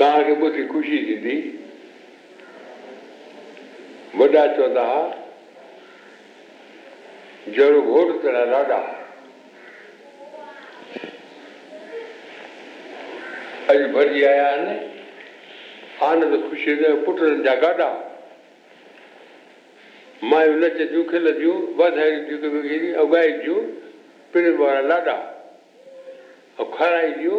तव्हांखे ॿुधी ख़ुशी थींदी वॾा चवंदा हुआ जहिड़ो घोट जड़ो घोटा अॼु भरिजी आया आहिनि आनंद ख़ुशी पुटनि जा गाॾा मायूं नच खिल नचंदियूं खिलंदियूं पिण वारा लाॾा ऐं खाराई खाराइजूं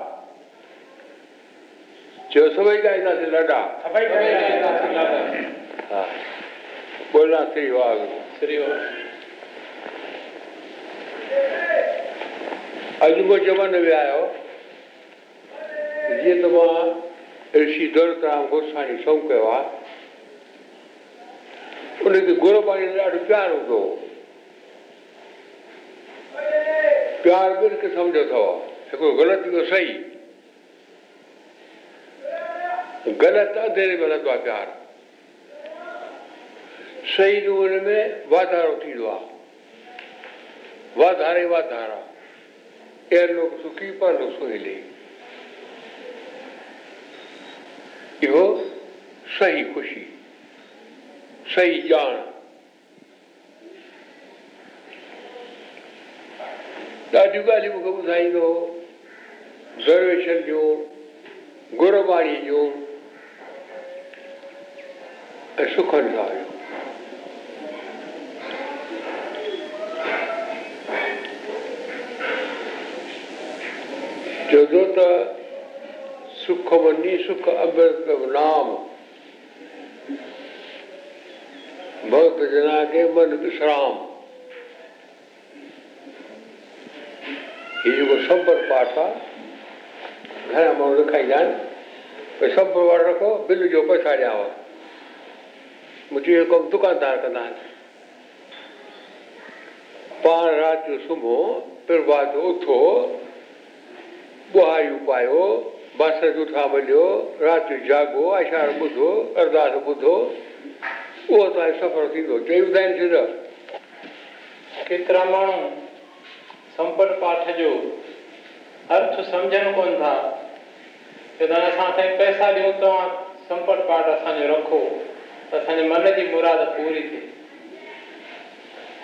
चयो सभई ॻाईंदासीं श्री वाह अॼु मां ज़माने में आयो जीअं त मां ऋषि दौलत राम गोसाणी सौ कयो आहे उनखे गुरू ॾाढो प्यारु हूंदो हो प्यारु ॿिनि खे सम्झो अथव हिकिड़ो ग़लति इहो सही ग़लति अंधेरे मिलंदो आहे प्यारु सही नमूने में वाधारो थींदो आहे वाधारे वाधारा वाधारो सुखी सुहिले इहो सही ख़ुशी सही ॼाण ॾाढियूं ॻाल्हियूं मूंखे ॿुधाईंदो हुओ ज़रवेशन जो गुरबाणीअ जो सुखद लायो ਜਦੋਂ ਤਾਂ ਸੁਖ ਬਣੀ ਸੁਖ ਅਬਰ ਨਾਮ ਬਹੁਤ ਜਨਾ ਕੇ ਮਨ ਵਿਸ਼ਰਾਮ ये जो सब्बर पाठ आहे घणा माण्हू रखाईंदा आहिनि भई सब्बर वारो रखो बिल जो पैसा हुआ मुंहिंजी हिकु दुकानदार कंदा आहिनि पाण राति जो सुबोहो पर उथो ॿुहारियूं पायो बस जूथा वञो राति जो जाॻो आशार ॿुधो अरदास ॿुधो उहो तव्हांजो सफ़रु थींदो चई ॿुधाइनि सीर केतिरा माण्हू संपर्ट पाठ जो अर्थ सम्झनि कोन था असां पैसा ॾियूं तव्हां संपन पाठ असांजो रखो असांजे मन जी मुराद पूरी थिए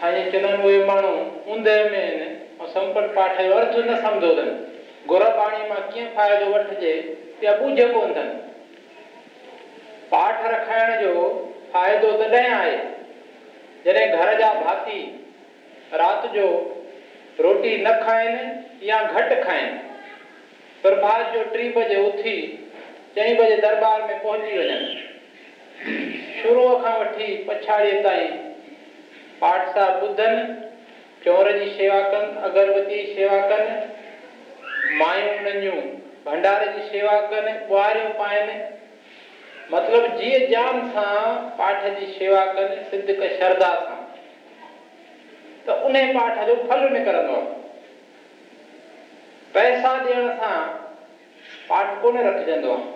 साईं चवंदा आहिनि उहे माण्हू उंदहि में आहिनि ऐं संपट पाठ जो अर्थ न सम्झो अथनि पाणी मां कीअं फ़ाइदो वठिजे या ॿुज कोन अथनि पाठ रखाइण जो फ़ाइदो तॾहिं आहे जॾहिं घर जा भाती राति जो रोटी न खाइनि या घटि खाइनि प्रभात जो टी बजे उथी चईं बजे दरबार में पहुची वञनि शअ खां वठी पछाड़ीअ ताईं पाठ सां ॿुधनि चोर जी शेवा कनि अगरबती शेवा कनि मायूं नंढियूं भंडारे जी शेवा कनि ॿुहारियूं पाइनि मतिलबु जीअं जान सां पाठ जी शेवा कनि सिद्ध कन पाठ जो फल निकिरंदो आहे पैसा ॾियण सां पाठ कोन रखजंदो आहे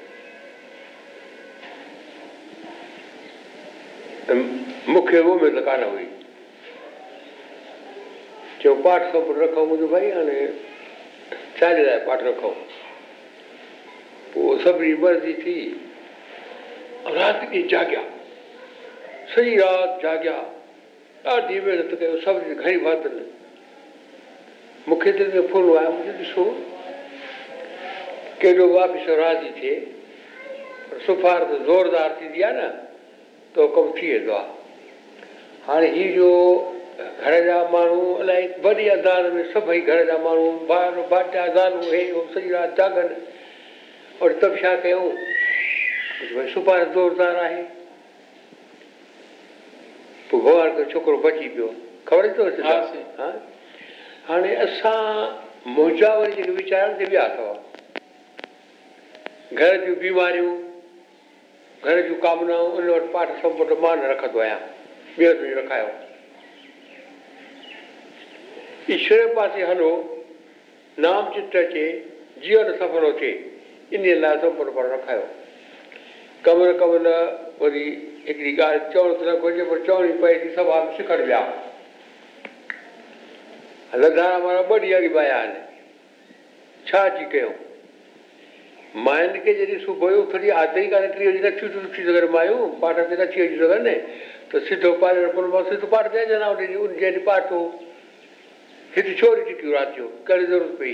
मूंखे उमिरि कान हुई चयो पाठ सब रखो मुंहिंजो भई हाणे छाजे लाइ पाठ रखो पोइ सभिनी मर्ज़ी थी राति ॾींहुं जाॻिया सॼी राति जाॻिया ॾाढी महिनत कयो सभिनी घणी बात मूंखे दिलि में फुल आयो ॾिसो केॾो वापसि राज़ी थिए सुफार त ज़ोरदार थींदी आहे न त कमु थी वेंदो आहे हाणे ही जो घर जा माण्हू अलाए वॾी में सभई घर जा माण्हू ॿार हे सॼी राति जाॻनि और त बि छा कयूं सुभाणे ज़ोरदार आहे पोइ भॻवान कयो छोकिरो बची पियो ख़बर ई अथव हाणे असां मुंहिंजा वरी जेके वीचारनि ते विया अथव घर जूं बीमारियूं घर जूं कामनाऊं उन वटि पाठ सनपुट मां न रखंदो आहियां ॿियो तुंहिंजो रखायो ईश्वर पासे हलो नाम चित्र अचे जीअं न सफलो थिए इन लाइ सम्पुट पाण रखायो कमर कमर वरी हिकिड़ी ॻाल्हि चवण त न घुरिजे पर चवणी पए थी सभु सिखण विया वारा ॿ ॾींहं अरीब आया आहिनि छा अची कयूं माइनि खे जॾहिं सुबुह जो थोरी आदरी कान्हे मायूं पाठनि ते नथी थी सघनि त सिधो पाठ ते पाटो हिते छोरी टिकियूं राति जो कहिड़ी ज़रूरत पई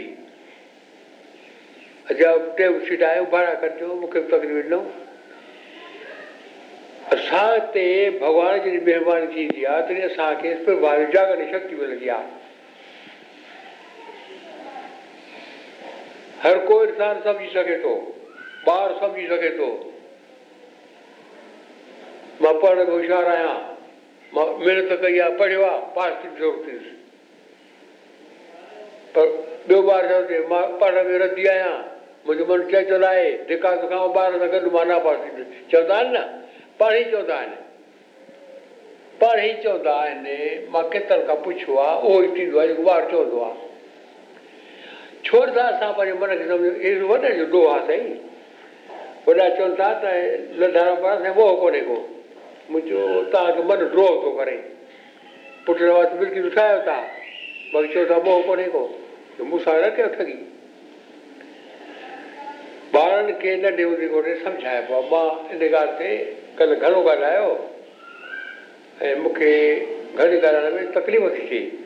अजा भाड़ा कटियो मूंखे तकलीफ़ ॾिनो असां हिते भॻवान जी महिरबानी थींदी आहे तॾहिं असांखे जागण जी शक्ती मिलंदी आहे हर को इंसान सम्झी सघे थो ॿार सम्झी सघे थो मां पढ़ण में होशियारु आहियां मां महिनत कई आहे पढ़ियो आहे पास थी ज़रूरु थियुसि पर ॿियो ॿारु छा मां पढ़ में रधी आहियां मुंहिंजो मनु चइजलु आहे धिका खां ॿार सां गॾु मां ना पास थींदुसि चवंदा आहिनि न ई चवंदा आहिनि ई चवंदा आहिनि मां केतिरनि खां पुछियो आहे उहो ई थींदो आहे जेको ॿारु चवंदो आहे छो त असां पंहिंजे मन खे सम्झो अहिड़ो वॾे जो ॾोह आहे साईं वॾा चवनि था त लॾा रहंदा उहो कोन्हे को मुंहिंजो तव्हांजो मनु ड्रोह थो करे पुट बिल्कुलु ॾिसायो था बाक़ी चओ था मोह कोन्हे को मूंसां ठगी ॿारनि खे नंढे हूंदी कोन्हे सम्झाइबो आहे मां इन ॻाल्हि ते कल्ह घणो ॻाल्हायो ऐं मूंखे घणी ॻाल्हाइण में तकलीफ़ थी थिए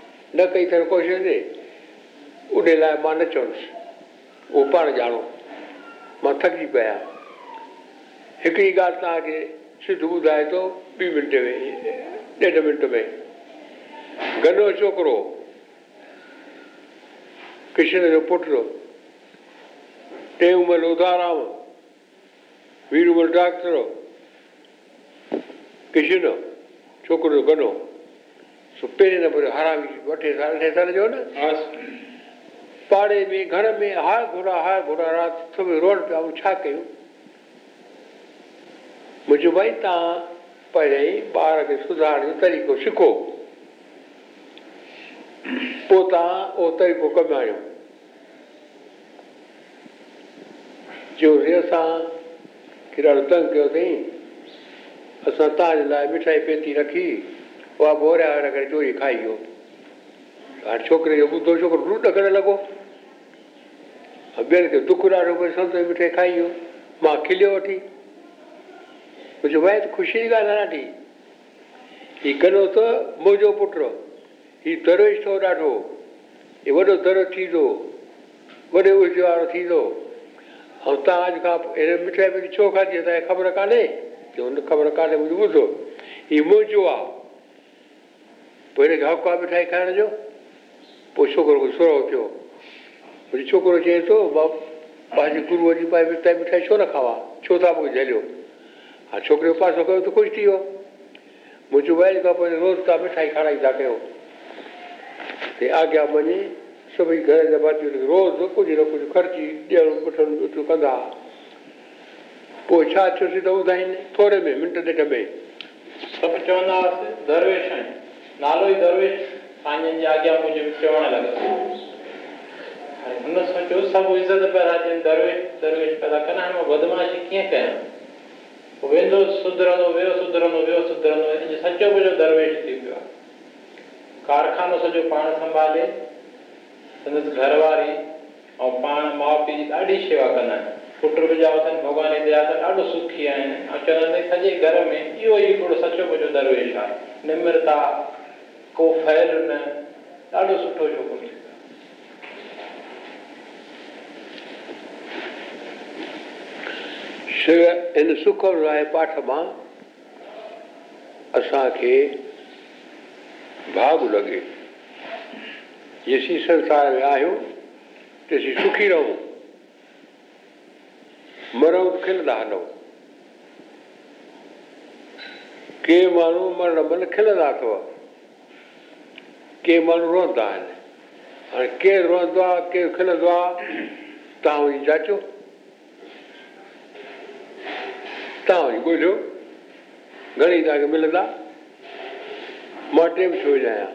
न कई अथनि कोशिशि ते उन लाइ मां न चवंदुसि उहो पाण ॼाणो मां थकिजी पिया हिकिड़ी ॻाल्हि तव्हांखे सिध ॿुधाए थो ॿी मिंट में ॾेढ मिंट में गॾो छोकिरो कृष्ण जो पुटु टे उमिरि उधाराम वीरूमल डॉक्टर डाक्टर किशन छोकिरो गॾो पहिरें नंबर हरामी अठे साल अठे साल जो न पाड़े में घर में हा घुरा हा घुरायो रोड़ पिया ऐं छा कयूं मुंहिंजो भाई तव्हां पंहिंजे ॿार खे सुधारण जो तरीक़ो सिखो पोइ तव्हां उहो तरीक़ो कमायूं चयोसीं असां ॾाढो तंग कयो अथई असां तव्हांजे लाइ मिठाई पेती रखी उहा ॿोरिया हिन करे चोरी खाई वियो हाणे छोकिरे जो ॿुधो छोकिरो लूट करणु लॻो ॿियनि खे दुख ॾाढो भई संत मिठे खाई वियो मां खिलियो वठी मुंहिंजो महे ख़ुशी जी ॻाल्हि आहे ॾाढी हीउ गॾो त मुंहिंजो पुटु हीउ दरवेश थो ॾाढो हीउ वॾो दरोज थींदो वॾे वारो थींदो ऐं तव्हां अॼु खां हिन मिठाई में छो खाधी तव्हांखे ख़बर कान्हे की हुन ख़बर मुंहिंजो ॿुधो हीउ मुंहिंजो आहे पोइ पहिरियों हाकु आहे मिठाई खाइण जो पोइ छोकिरो खे सुरो थियो वरी छोकिरो चए थो पंहिंजे गुरूअ जी मिठाई छो न खावा छो था मूंखे झलियो हा छोकिरे पासो कयो त ख़ुशि थी वियो मुंहिंजो वाइल खां पोइ रोज़ु तव्हां मिठाई खाराई था कयो अॻियां वञी सभई घर जा भाती रोज़ु कुझु न कुझु ख़र्ची ॾियण वठणु कंदा पोइ छा थियोसीं त ॿुधाईंदे थोरे में मिंट ॾिठ में सभु चवंदा हुआसीं दरवेश कारखानो सॼो पाण संभाले संदसि घर वारी ऐं पाण माउ पीउ जी ॾाढी शेवा कंदा आहिनि पुटु ॾाढो सुखी आहिनि ऐं चवंदा आहिनि दरवेश आहे निम्रता को फैल न ॾाढो सुठो थींदो शि हिन सुख लाइ पाठ मां असांखे भाॻु लॻे जेसी संसार में आहियूं तेसीं सुखी रहूं मरम खिलंदा हलूं के माण्हू मरण महिल खिलंदा अथव के माण्हू रहंदा आहिनि हाणे केरु रहंदो आहे केरु खिलंदो आहे तव्हां वञी जाचो तव्हां वञी ॻोल्हियो घणी तव्हांखे मिलंदा मां टे टेम छो विझायां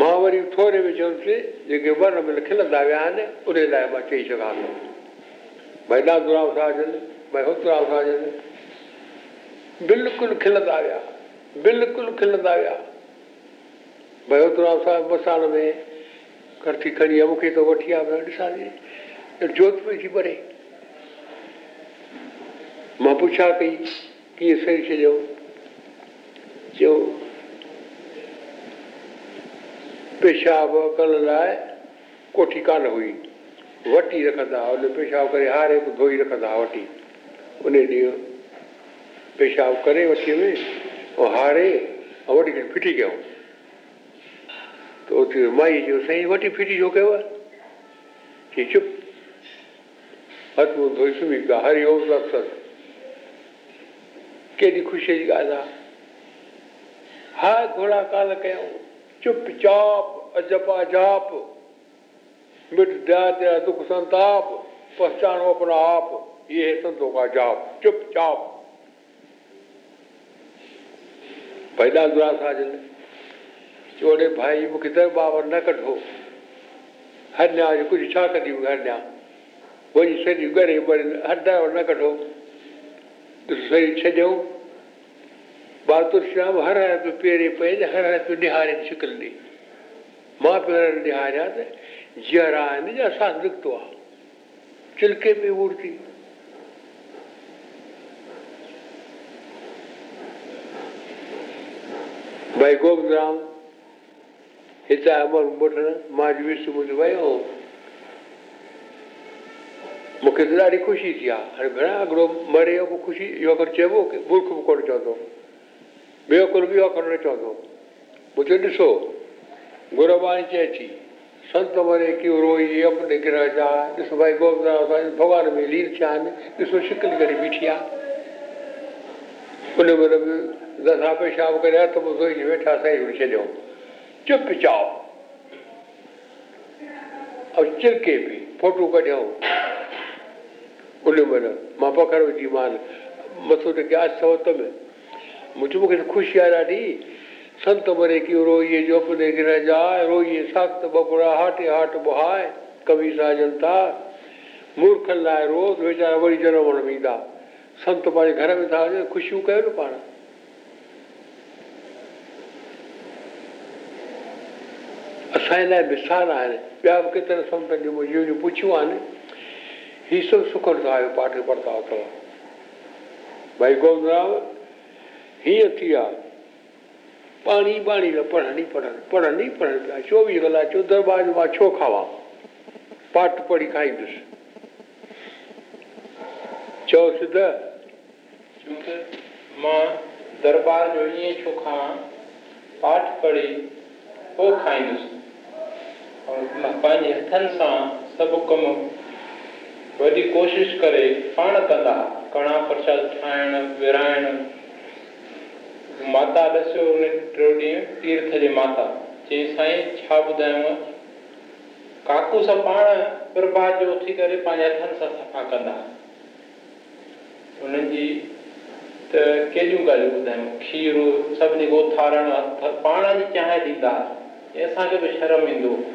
मां वरी थोरे विचि जेके वण मिल खिलंदा विया आहिनि उन लाइ मां चई सघां थो भई था हुजनि भई होतराव था हुजनि बिल्कुलु खिलंदा विया बिल्कुलु खिलंदा विया भयोतुराव मसाल में कथी खणी आहे मूंखे त वठी आहे ॾिसां जोत पई थी परे मां पुछा कई कीअं सही छॾियो चयो पेशाब करण लाइ कोठी कान हुई वटी रखंदा हुआ उन पेशाब करे हारे पोइ धोई रखंदा हुआ वटी उन ॾींहुं पेशाब करे वठी वि ऐं हारे ऐं वठी करे फिटी कयूं त उते माई चयो साईं वटि फिटी छो कयव की चुप हथ मुंहुं धोई सुम्ही पिया हरिओम सत्सत केॾी ख़ुशीअ जी ॻाल्हि आहे हा घोड़ा काल कयूं चुप चाप अजपा जाप मिट दया दया दुख संताप पहचाणो अपना आप इहे संतो का जाप चुप चाप भई ॾाढो आहे चोॾे भाई मूंखे दर बाबरि न कढो हरन जो कुझु छा कंदी हुई हर न्या वरी सॼी ॻरे करे हर दावर न कढो त सही छॾियो पालुर श्याम हर हर पियो पेरे पए त हर हर पियो निहारे छिकल ॾे मां पियो हर ॾिहारिया त जीअरा आहिनि असां निकितो आहे छिल्के में मूर्ती भई गोविंद राम हितां अमर मां मुंहिंजो वियो मूंखे त ॾाढी ख़ुशी थी आहे हाणे घणा भेण मरे बि ख़ुशी इहो अगरि चइबो की मूर्ख बि कोन चवंदो ॿियो बि इहो कोन चवंदो पोइ ॾिसो गुरबाणी चए थी संत मरे की रोई अपने ग्रह ॾिस भाई गोवि भॻवान में लील थिया आहिनि ॾिसो शिकिल करे बीठी आहे उन बि दसा पेशाब करे हथ वेठा साईं छॾियऊं चुप जाओ और चिरके भी फोटो कढियऊं उन्हें महिल मां पखर विझी मां मथो टेके आसवत में मुंहिंजी मूंखे ख़ुशी आ ॾाढी संत मरे की रोईअ जो अपने गिर जाए रोईअ सख्त बकुरा हाटे हाट बुहाए कवि साजन था मूर्खनि लाए रोज़ वीचारा वही जन्म ईंदा संत पंहिंजे घर में था खुशियों ख़ुशियूं कयो न असांजे लाइ मिसाल आहिनि ॿिया बि केतिरा समुझियूं मुंहिंजी पुछियूं आहिनि ही सभु सुखु था आहियो पाठ पढ़ंदा अथव भई गो हीअं थी विया पाणी पाणी न पढ़नि ई पढ़नि पढ़नि ई पढ़नि पिया चोवीह कलाक चओ दरबार में मां छो खावां पाठ पढ़ी खाईंदुसि चओसि त मां दरबार जो ईअं छो खावां पाठ पढ़ी पोइ खाईंदुसि मां पंहिंजे हथनि सां सभु कम वॾी कोशिशि करे पाण कंदा कणा प्रसाद ठाहिण विराइण माता ॾिसियो उन टियों ॾींहुं तीर्थ जी माता चई साईं छा ॿुधायांव काकू सां पाण प्रभा जो उथी करे पंहिंजे हथनि सां सफ़ा कंदा उन्हनि जी त केॾियूं ॻाल्हियूं ॿुधायूं खीरु सभिनी खे उथारणु पाण जी चांहि ॾींदा हुआ असांखे बि शर्म ईंदो हुओ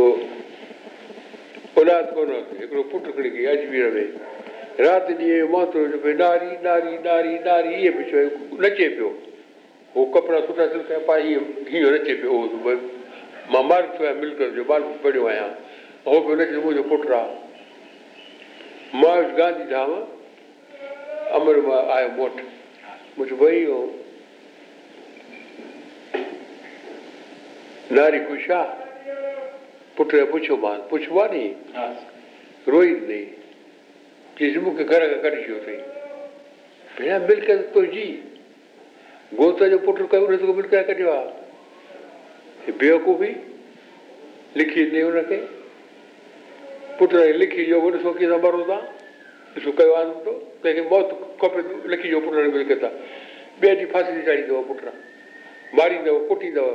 औलाद कोन हिकिड़ो पुटु खणी चयो नचे पियो उहो कपिड़ा सुठा सिल्क हीअं नचे पियो मां पढ़ियो आहियां मुंहिंजो पुटु आहे गांधी धाम अमर मां आयो मूं वटि मुंहिंजो भई हो नारी ख़ुशि आहे पुट जो पुछियो मां पुछियो आहे नी हा चई मूंखे घर खां कढी छॾियो अथई भेण मिल्क तुंहिंजी गोत जो पुट कयो आहे बेहकूबी लिखी ॾिनई हुनखे पुट लिखी ॾियो ॾिसो कीअं त मरो कंहिंखे मौत खपे लिखी ॾियो ॿिए ॾींहुं फासी कुटींदव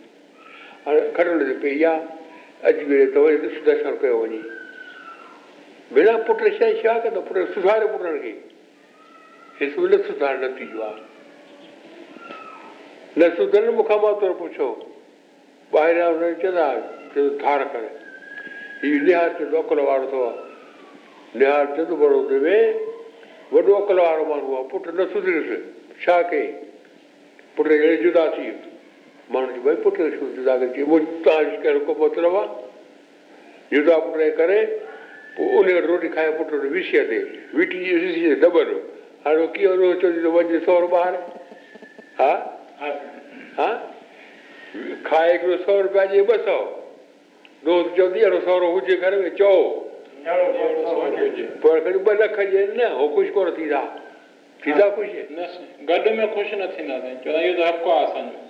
हाणे खटण पई आहे अजमेर त वरी ॾिसु दर्शन कयो वञे बिना पुट शइ छा कंदो पुट सुधारे पुटनि खे हे सुधार न थींदो आहे न सुधर मूंखां मां तोर पुछो ॿाहिरां चवंदा धार कर हीउ निहार चवंदो अकल वारो अथव निहार चवंदो में वॾो अकल वारो माण्हू आहे पुटु न सुधरियुसि छा कई पुटु जुदा थी वियो माण्हुनि जी भई पुटु ॾिसो दादा जी मुंहिंजी कहिड़ो कबो तरव जुदा पुट करे पोइ उन वटि रोटी खाए पुटु वटि विसी विटी दॿर हाणे कीअं चओ वञे सौर ॿार हा हा खाए हिकिड़ो सौ रुपया जे ॿ सौ दोस्त चवंदी अहिड़ो सहुरो हुजे घर में चओ पर ॿ लख जे न उहो ख़ुशि कोन थींदा थींदा ख़ुशि गॾु में ख़ुशि न थींदा साईं चवंदा इहो त हक़ु आहे असांजो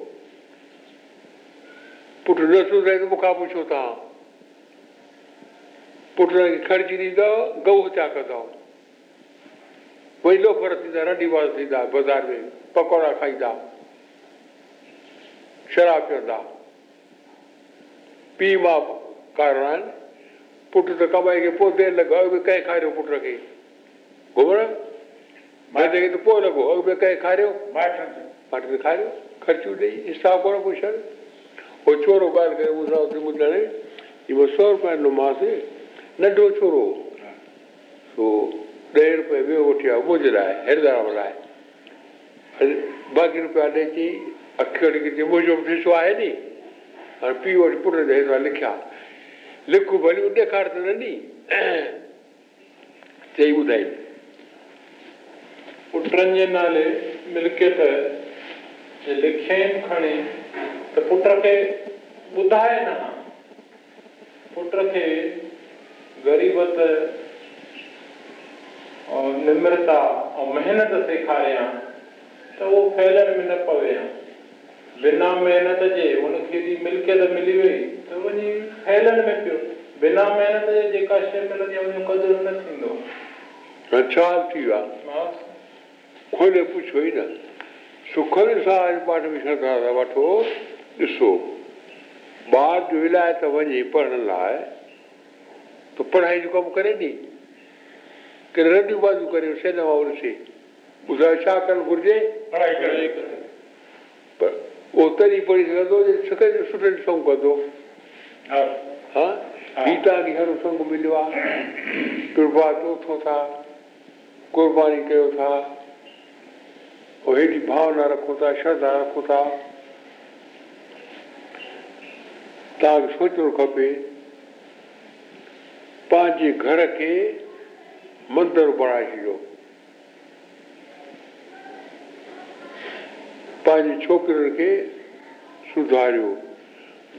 पुटु न त मूंखां पुछो तव्हां पुट खे खर्ची ॾींदव गऊ त्या कंदव वेलो रंडी ॿार थींदा बाज़ारि में पकौड़ा खाईंदा शराब पीअंदा पीउ माउ कारण आहिनि पुट त कमाए खे पोइ देरि लॻो अॻु में कंहिं खारियो पुट खे घुमण माइट खे त पोइ लॻो खारियो खारियो ख़र्चो ॾेई हिसाबु कोन पुछनि पोइ छोरो ॿाहिरि करे ॿुधायो सौ रुपिया ॾिनोमांसि नंढो छोरो ॾह रुपए ॿियो वठी वियो हरद्वारु ॾे थी अखियूं आहे नी हाणे पीउ वटि पुटु लिखिया लिख भली ॾेखार त न ॾी चई ॿुधाई नाले त पुट खे ॿुधाए न पुट खे ग़रीबत निम्रता ऐं महिनत सेखारियां त उहो फैलण में न पवे बिना महिनत जे हुनखे मिल्कियत मिली वई त वञी फैलण में पियो बिना महिनत जे जेका शइ मिलंदी आहे उनजो कदुरु न थींदो सुख सां वठो ॾिसो ॿार जो त वञे पढ़ण लाइ त पढ़ाई जो कमु करे ॾे के रंडियूं बाज़ियूं करे छा करणु घुरिजे पर उहो तॾहिं पढ़ी सघंदो सुठे सुखु कंदो हा गीता खे हर मिलियो आहे कृपा चोथो था क़ुर्बानी कयो था पोइ हेॾी भावना रखो था श्रद्धा रखो था तव्हांखे सोचणु खपे पंहिंजे घर खे मंदर बणाए छॾियो पंहिंजे छोकिरनि खे सुधारियो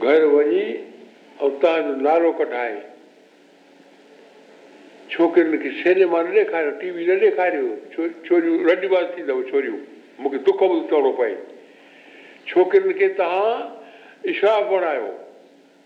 घर वञी ऐं तव्हांजो नालो कढाए छोकिरिनि खे सिनेमा न ॾेखारियो टीवी न ॾेखारियो छोरियूं रडिबाज़ थींदव छोरियूं मूंखे दुख बि चवणो पए छोकिरिनि खे तव्हां इशाफ़ बणायो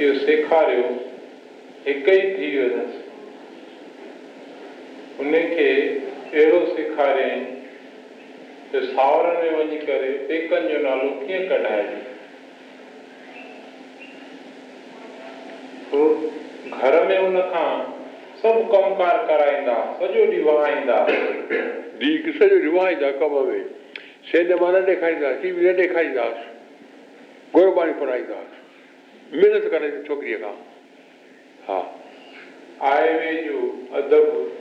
इहो सेखारियो हिकु ई थी अहिड़ो सेखारियईं त सावरनि में वञी करे पेकनि जो नालो कीअं कढाइजे घर में हुनखां सभु कमु कार कराईंदा सॼो ॾींहुं पढ़ाईंदा करे छोकिरीअ खां हा आए वे जो अदब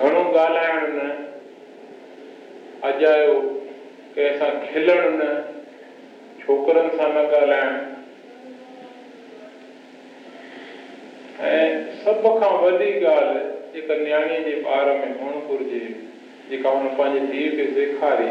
घणो ॻाल्हाइण न अजायो कंहिं सां खिलण न छोकिरनि सां न ॻाल्हाइणु ऐं सभ खां वॾी ॻाल्हि जेका नियाणीअ जे ॿार में हुअणु घुरिजे जेका हुन पंहिंजी धीउ खे सेखारी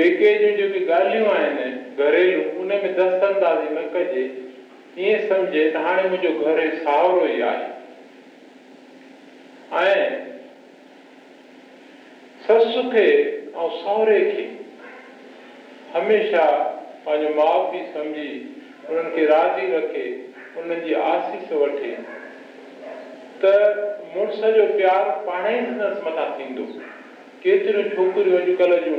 ॻाल्हियूं आहिनि मुंहिंजो घरो ई आहे हमेशा पंहिंजो माउ पीउ सम्झी उन्हनि खे राज़ी रखे हुननि जी आसीस वठे त मुड़ पाण ई मथां थींदो केतिरियूं छोकिरियूं अॼुकल्ह जूं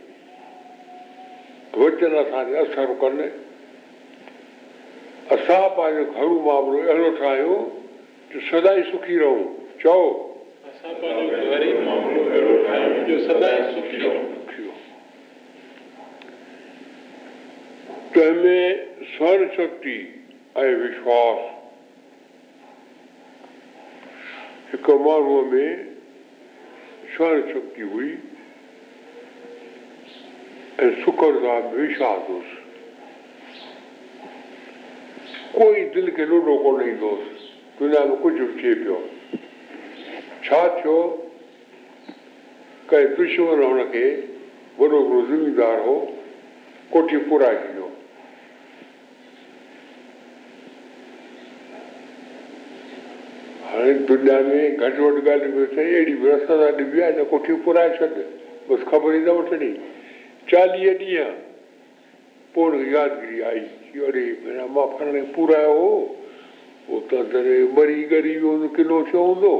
वचन असांजे असरु कनि असां पंहिंजो घरु मामलो अहिड़ो ठाहियूं जो सदाई सुखी रहूं चओ तंहिंमें स्वर शक्ति ऐं विश्वास हिकु माण्हूअ में स्वर शक्ति हुई सुखुर सां विशा हुअसि कोई दिलि खे लूडो कोन ईंदोसि दुनिया में कुझु थिए पियो छा थियो कंहिं दुश्मन हुनखे ज़िमीदारु हुओ कोठियूं पुराए छॾियो हाणे दुनिया में घटि वधि ॻाल्हियूं बि अथई अहिड़ी विरसी आहे त कोठियूं पुराए छॾु बसि ख़बर ई न वठणी चालीह ॾींहं पोइ यादगिरी आई वरी माफ़े पूरायो हो मरी वियो किनो छो हूंदो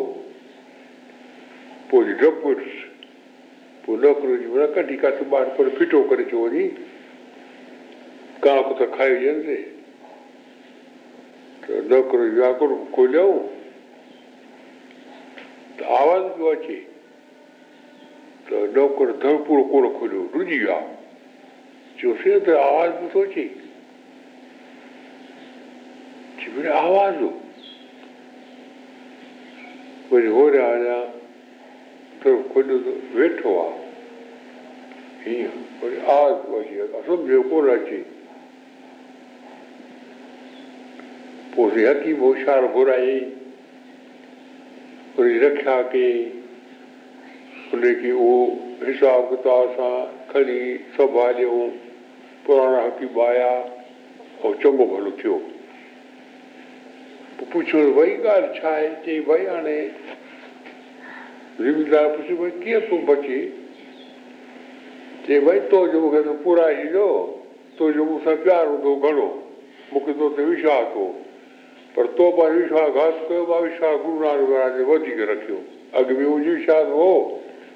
पोइ नौकिरो कॾहिं काट पर फिटो करे चयो वञी का त खाई वञनि त नौकरो वाकरूं खोलियऊं त आवाज़ु पियो अचे कोन खुलियो डुजी विया चयोसीं आवाज़ वरी होरिया वञा वेठो आहे कोन अचे पोइ हकीम होशियारु घुराई वरी रखिया कई उनखे उहो हिसाब किताब सां खणी संभालियऊं पुराणा हक़ीब आया ऐं चङो भलो थियो पुछियो चई भई हाणे ज़िमीदार भई कीअं तूं बचे चई भई मूंखे पुराए पूरा तोजो मूं सां प्यारु हूंदो घणो मूंखे तो ते विश्वास हो पर तो पंहिंजो विश्वासु घासि कयो मां विश्वास गुरू महाराज वधीक रखियो अॻ में मुंहिंजो विश्वास हो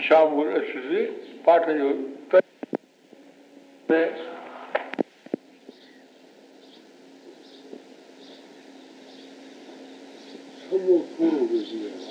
Şamur Ösüzü parçalıyor. Ve Somos puros,